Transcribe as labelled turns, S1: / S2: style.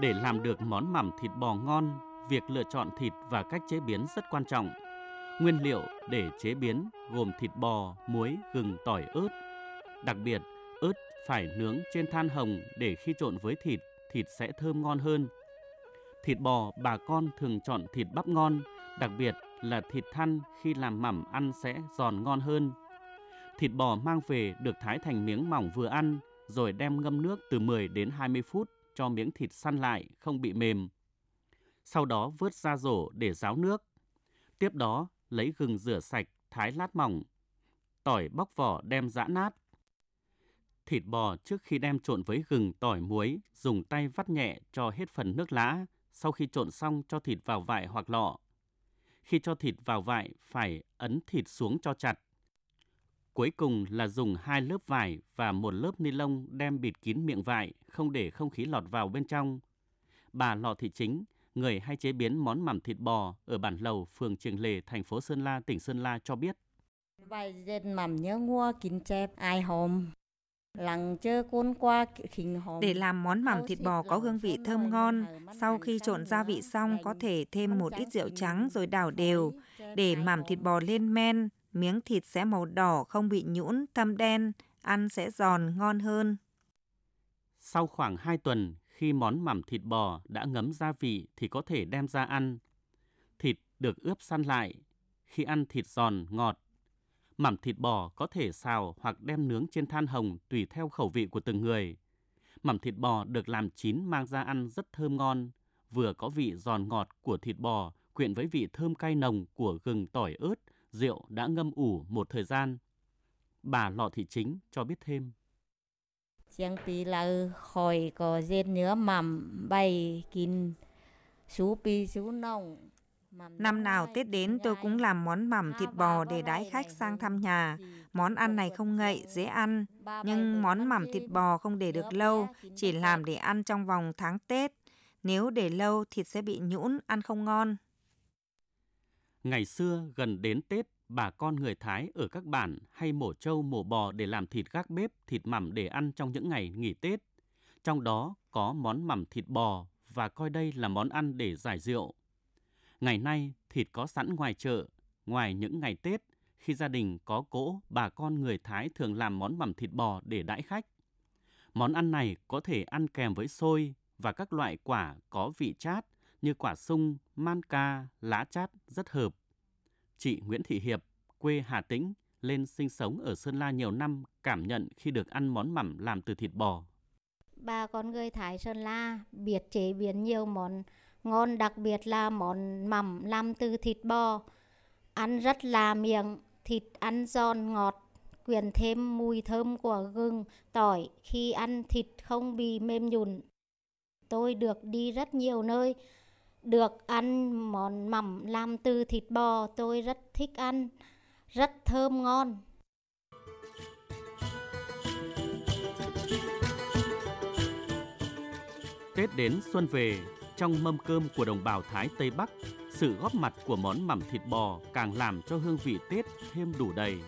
S1: Để làm được món mắm thịt bò ngon, việc lựa chọn thịt và cách chế biến rất quan trọng. Nguyên liệu để chế biến gồm thịt bò, muối, gừng, tỏi, ớt. Đặc biệt, ớt phải nướng trên than hồng để khi trộn với thịt, thịt sẽ thơm ngon hơn. Thịt bò bà con thường chọn thịt bắp ngon, đặc biệt là thịt thăn khi làm mắm ăn sẽ giòn ngon hơn. Thịt bò mang về được thái thành miếng mỏng vừa ăn, rồi đem ngâm nước từ 10 đến 20 phút cho miếng thịt săn lại, không bị mềm. Sau đó vớt ra rổ để ráo nước. Tiếp đó lấy gừng rửa sạch, thái lát mỏng. Tỏi bóc vỏ đem giã nát. Thịt bò trước khi đem trộn với gừng, tỏi, muối, dùng tay vắt nhẹ cho hết phần nước lã. Sau khi trộn xong cho thịt vào vại hoặc lọ. Khi cho thịt vào vại phải ấn thịt xuống cho chặt. Cuối cùng là dùng hai lớp vải và một lớp ni lông đem bịt kín miệng vải, không để không khí lọt vào bên trong. Bà Lọ Thị Chính, người hay chế biến món mắm thịt bò ở bản Lầu, phường Trường Lề, thành phố Sơn La, tỉnh Sơn La cho biết.
S2: Bài dệt mắm nhớ mua kín chép ai hôm.
S3: Để làm món mắm thịt bò có hương vị thơm ngon, sau khi trộn gia vị xong có thể thêm một ít rượu trắng rồi đảo đều để mắm thịt bò lên men, miếng thịt sẽ màu đỏ không bị nhũn, thâm đen, ăn sẽ giòn ngon hơn.
S1: Sau khoảng 2 tuần, khi món mắm thịt bò đã ngấm gia vị thì có thể đem ra ăn. Thịt được ướp săn lại, khi ăn thịt giòn, ngọt. Mắm thịt bò có thể xào hoặc đem nướng trên than hồng tùy theo khẩu vị của từng người. Mắm thịt bò được làm chín mang ra ăn rất thơm ngon, vừa có vị giòn ngọt của thịt bò quyện với vị thơm cay nồng của gừng tỏi ớt, rượu đã ngâm ủ một thời gian. Bà Lọ Thị Chính cho biết thêm.
S2: Chẳng tí là khỏi có dệt nhớ mầm bay kín sú pi sú nồng.
S3: Năm nào Tết đến tôi cũng làm món mắm thịt bò để đái khách sang thăm nhà. Món ăn này không ngậy, dễ ăn. Nhưng món mắm thịt bò không để được lâu, chỉ làm để ăn trong vòng tháng Tết. Nếu để lâu thịt sẽ bị nhũn, ăn không ngon.
S1: Ngày xưa gần đến Tết, bà con người Thái ở các bản hay mổ trâu mổ bò để làm thịt gác bếp, thịt mắm để ăn trong những ngày nghỉ Tết. Trong đó có món mắm thịt bò và coi đây là món ăn để giải rượu. Ngày nay, thịt có sẵn ngoài chợ, ngoài những ngày Tết, khi gia đình có cỗ, bà con người Thái thường làm món mắm thịt bò để đãi khách. Món ăn này có thể ăn kèm với xôi và các loại quả có vị chát như quả sung, man ca, lá chát rất hợp. Chị Nguyễn Thị Hiệp, quê Hà Tĩnh, lên sinh sống ở Sơn La nhiều năm cảm nhận khi được ăn món mắm làm từ thịt bò.
S4: Bà con người Thái Sơn La biết chế biến nhiều món ngon đặc biệt là món mắm làm từ thịt bò. Ăn rất là miệng, thịt ăn giòn ngọt, quyện thêm mùi thơm của gừng, tỏi khi ăn thịt không bị mềm nhùn. Tôi được đi rất nhiều nơi, được ăn món mắm làm từ thịt bò, tôi rất thích ăn, rất thơm ngon.
S1: Tết đến xuân về, trong mâm cơm của đồng bào Thái Tây Bắc, sự góp mặt của món mắm thịt bò càng làm cho hương vị Tết thêm đủ đầy.